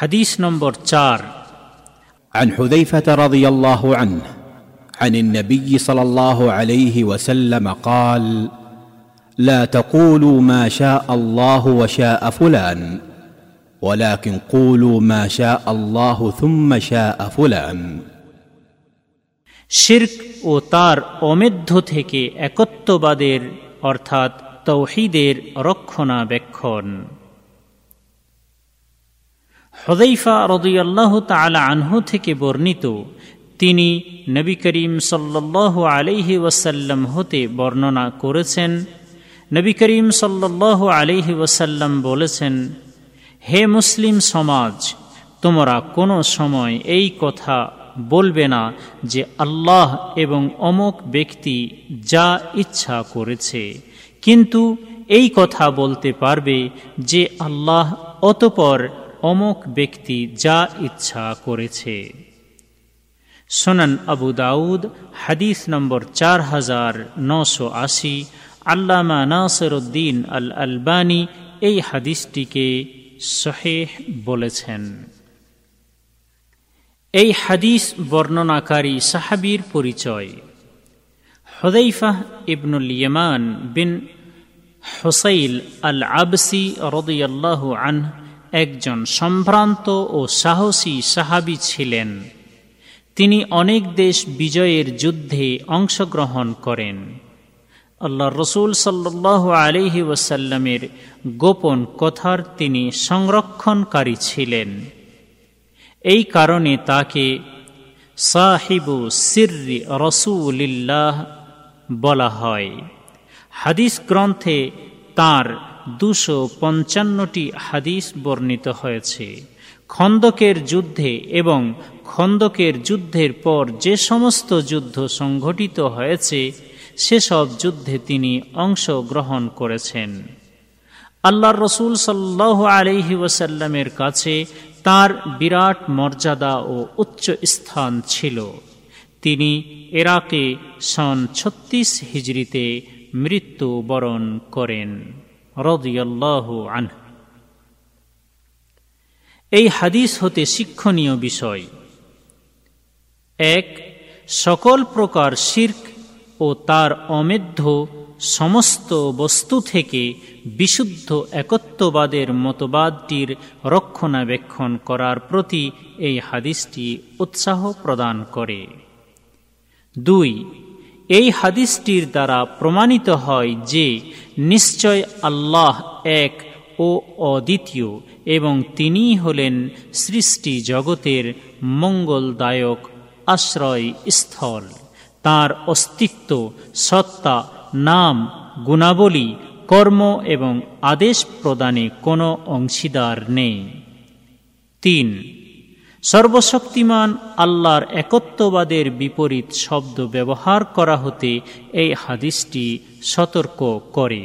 হাদিস নম্বর চার عن حذيفه رضي الله عنه عن النبي صلى الله عليه وسلم قال لا تقولوا ما شاء الله وشاء فلان ولكن قولوا ما شاء الله ثم شاء فلان শির্ক ও তার অমেধ্য থেকে একত্ববাদের অর্থাৎ তৌহিদের রক্ষণাবেক্ষণ হদৈফা রদুয়াল্লাহ তালা আনহু থেকে বর্ণিত, তিনি নবী করিম সাল্লাহ আলিহি ওয়াসাল্লাম হতে বর্ণনা করেছেন। নবী করিম সাল্লাহ আলিহি ওয়াসাল্লাম বলেছেন, হে মুসলিম সমাজ, তোমরা কোনো সময় এই কথা বলবে না যে আল্লাহ এবং অমুক ব্যক্তি যা ইচ্ছা করেছে। কিন্তু এই কথা বলতে পারবে যে আল্লাহ অতপর অমুক ব্যক্তি যা ইচ্ছা করেছে। সোনান আবু দাউদ, হাদিস নম্বর চার হাজার নশো আশি, আল্লামা নাসরুদ্দিন আল আলবানি এই হাদিসটিকে শহেহ বলেছেন। এই হাদিস বর্ণনাকারী সাহাবির পরিচয়। হদাইফাহ ইবনুল ইয়মান বিন হোসাইল আল আবসি রদিয়াল্লাহু আন একজন সম্ভ্রান্ত ও সাহসী সাহাবি ছিলেন। তিনি অনেক দেশ বিজয়ের যুদ্ধে অংশগ্রহণ করেন। আল্লাহ রসুল সাল্লাহ আলিহি ওয়াসাল্লামের গোপন কথার তিনি সংরক্ষণকারী ছিলেন। এই কারণে তাকে সাহিবু সির্রি রসুলিল্লাহ বলা হয়। হাদিস গ্রন্থে তার দুশো পঞ্চান্নটি হাদিস বর্ণিত হয়েছে। খন্দকের যুদ্ধে এবং খন্দকের যুদ্ধের পর যে সমস্ত যুদ্ধ সংঘটিত হয়েছে, সেসব যুদ্ধে তিনি অংশগ্রহণ করেছেন। আল্লাহ রসুল সাল্লাহ আলহি ওসাল্লামের কাছে তার বিরাট মর্যাদা ও উচ্চ স্থান ছিল। তিনি এরাকে সন ছত্রিশ হিজড়িতে মৃত্যুবরণ করেন। এই হাদিস হতে শিক্ষণীয় বিষয়। এক, সকল প্রকার শির্ক ও তার অমেধ্য সমস্ত বস্তু থেকে বিশুদ্ধ একত্ববাদের মতবাদটির রক্ষণাবেক্ষণ করার প্রতি এই হাদিসটি উৎসাহ প্রদান করে। দুই, এই হাদিসটির দ্বারা প্রমাণিত হয় যে নিশ্চয় আল্লাহ এক ও অদ্বিতীয় এবং তিনিই হলেন সৃষ্টি জগতের মঙ্গলদায়ক আশ্রয় স্থল। তার অস্তিত্ব, সত্তা, নাম, গুণাবলী, কর্ম এবং আদেশ প্রদানে কোনো অংশীদার নেই। তিন সর্বশক্তিমান আল্লাহর একত্ববাদের বিপরীত শব্দ ব্যবহার করা হতে এই হাদিসটি সতর্ক করে।